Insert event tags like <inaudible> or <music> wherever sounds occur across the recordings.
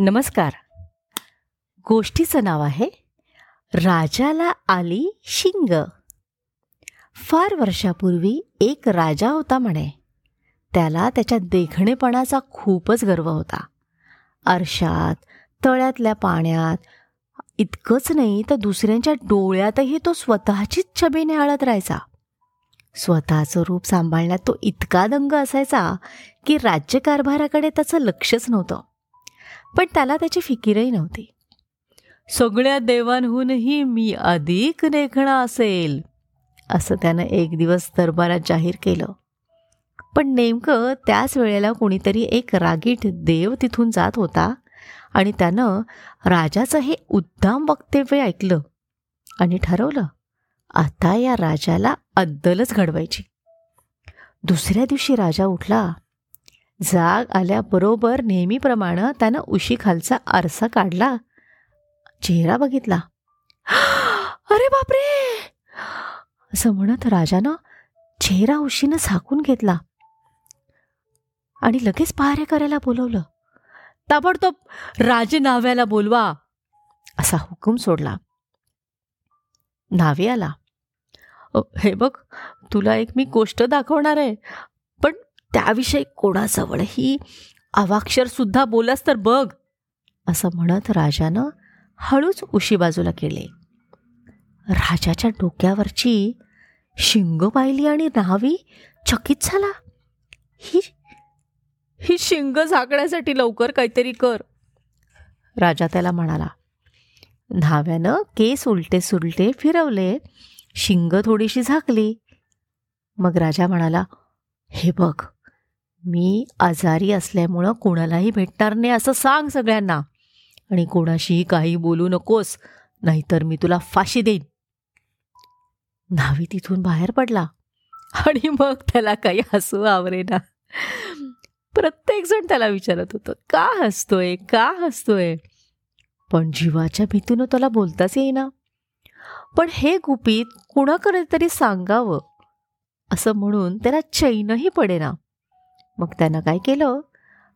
नमस्कार. गोष्टीचं नाव आहे राजाला आली शिंग. फार वर्षापूर्वी एक राजा होता म्हणे. त्याला त्याच्या देखणेपणाचा खूपच गर्व होता. आरशात तळ्यातल्या पाण्यात इतकंच नाही तर दुसऱ्यांच्या डोळ्यातही तो स्वतःचीच छबी निहाळत राहायचा. स्वतःचं रूप सांभाळण्यात तो इतका दंग असायचा की राज्यकारभाराकडे त्याचं लक्षच नव्हतं. पण त्याला त्याची फिकीरही नव्हती. सगळ्या देवांहूनही मी अधिक नेखणा असेल असं त्यानं एक दिवस दरबारात जाहीर केलं. पण नेमकं त्याच वेळेला कोणीतरी एक रागीट देव तिथून जात होता आणि त्यानं राजाचं हे उद्दाम वक्तव्य ऐकलं आणि ठरवलं आता या राजाला अद्दलच घडवायची. दुसऱ्या दिवशी राजा उठला जाग आल्याबरोबर नेहमीप्रमाणे त्यानं उशीखालचा आरसा काढला. चेहरा बघितला. <gasps> अरे बापरे! असं म्हणत राजानं चेहरा उशीनं झाकून घेतला. आणि लगेच पहारे करायला बोलवलं. ताबडतोब राजे नाव्याला बोलवा असा हुकूम सोडला. नावे आला. हे बघ तुला एक मी गोष्ट दाखवणार आहे. त्याविषयी कोणाजवळही ही अवाक्षरसुद्धा बोलास तर बघ. असं म्हणत राजानं हळूच उशी बाजूला केले. राजाच्या डोक्यावरची शिंग पाहिली आणि नावी चकित झाला. ही ही शिंग झाकण्यासाठी लवकर काहीतरी कर. राजा त्याला म्हणाला न्हाव्यानं केस उलटे सुलटे फिरवले शिंग थोडीशी झाकली. मग राजा म्हणाला हे बघ मी आजारी असल्यामुळं कोणालाही भेटणार नाही असं सांग सगळ्यांना. आणि कोणाशीही काही बोलू नकोस नाहीतर मी तुला फाशी देईन. न्हावी तिथून बाहेर पडला. आणि मग त्याला काही हसू आवरेना. प्रत्येकजण त्याला विचारत होतं का हसतोय? का हसतोय? पण जीवाच्या भीतीनं त्याला बोलताच येईना. पण हे गुपित कुणाकडे तरी सांगावं असं म्हणून त्याला चैनही पडेना. मग त्यानं काय केलं?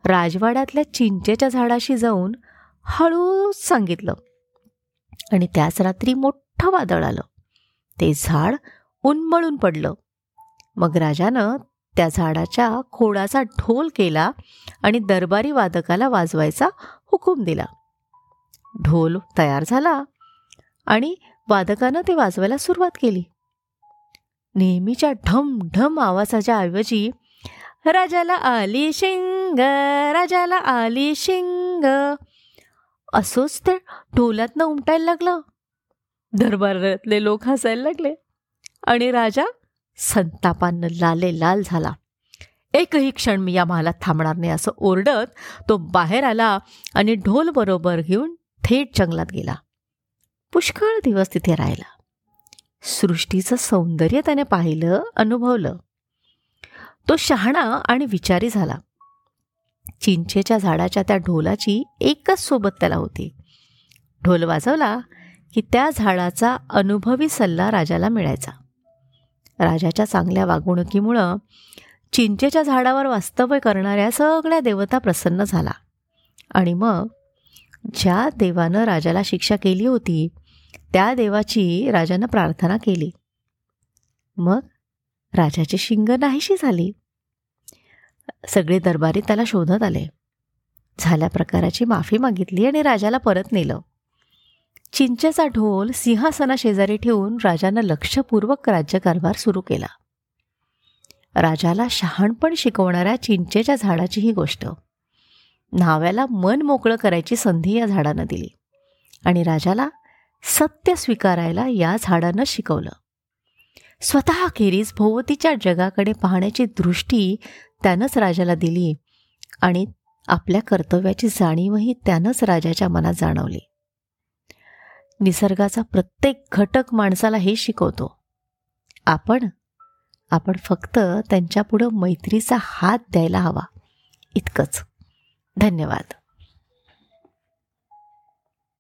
राजवाड्यातल्या चिंचेच्या झाडाशी जाऊन हळू सांगितलं. आणि त्याच रात्री मोठं वादळ आलं. ते झाड उन्मळून पडलं. मग राजानं त्या झाडाच्या खोडाचा ढोल केला आणि दरबारी वादकाला वाजवायचा हुकूम दिला. ढोल तयार झाला आणि वादकानं ते वाजवायला सुरुवात केली. नेहमीच्या ढम ढम आवाजाच्या ऐवजी राजाला आली शिंग राजाला आली शिंग. असंच तर ढोलातनं उमटायला लागलं. दरबारातले लोक हसायला लागले आणि राजा संतापानं लाले लाल झाला. एकही क्षण मी या महालात थांबणार नाही असं ओरडत तो बाहेर आला आणि ढोल बरोबर घेऊन थेट जंगलात गेला. पुष्कळ दिवस तिथे राहिला. सृष्टीचं सौंदर्य त्याने पाहिलं अनुभवलं. तो शहाणा आणि विचारी झाला. चिंचेच्या झाडाच्या त्या ढोलाची एकच सोबत त्याला होती. ढोल वाजवला की त्या झाडाचा अनुभवी सल्ला राजाला मिळायचा. राजाच्या चांगल्या वागणुकीमुळं चिंचेच्या झाडावर वास्तव्य करणाऱ्या सगळ्या देवता प्रसन्न झाला. आणि मग ज्या देवानं राजाला शिक्षा केली होती त्या देवाची राजानं प्रार्थना केली. मग राजाची शिंग नाहीशी झाली. सगळे दरबारी त्याला शोधत आले. झाल्या प्रकाराची माफी मागितली आणि राजाला परत नेलं. चिंचेचा ढोल सिंहासना शेजारी ठेवून राजानं लक्षपूर्वक राज्यकारभार सुरू केला. राजाला शहाणपण शिकवणाऱ्या चिंचेच्या झाडाची ही गोष्ट. न्हाव्याला मन मोकळं करायची संधी या झाडानं दिली आणि राजाला सत्य स्वीकारायला या झाडानं शिकवलं. स्वतः खेरीज भोवतीच्या जगाकडे पाहण्याची दृष्टी त्यानंच राजाला दिली आणि आपल्या कर्तव्याची जाणीवही त्यानंच राजाच्या मनात जाणवली. निसर्गाचा प्रत्येक घटक माणसाला हे शिकवतो. आपण आपण फक्त त्यांच्यापुढं मैत्रीचा हात द्यायला हवा. इतकंच. धन्यवाद.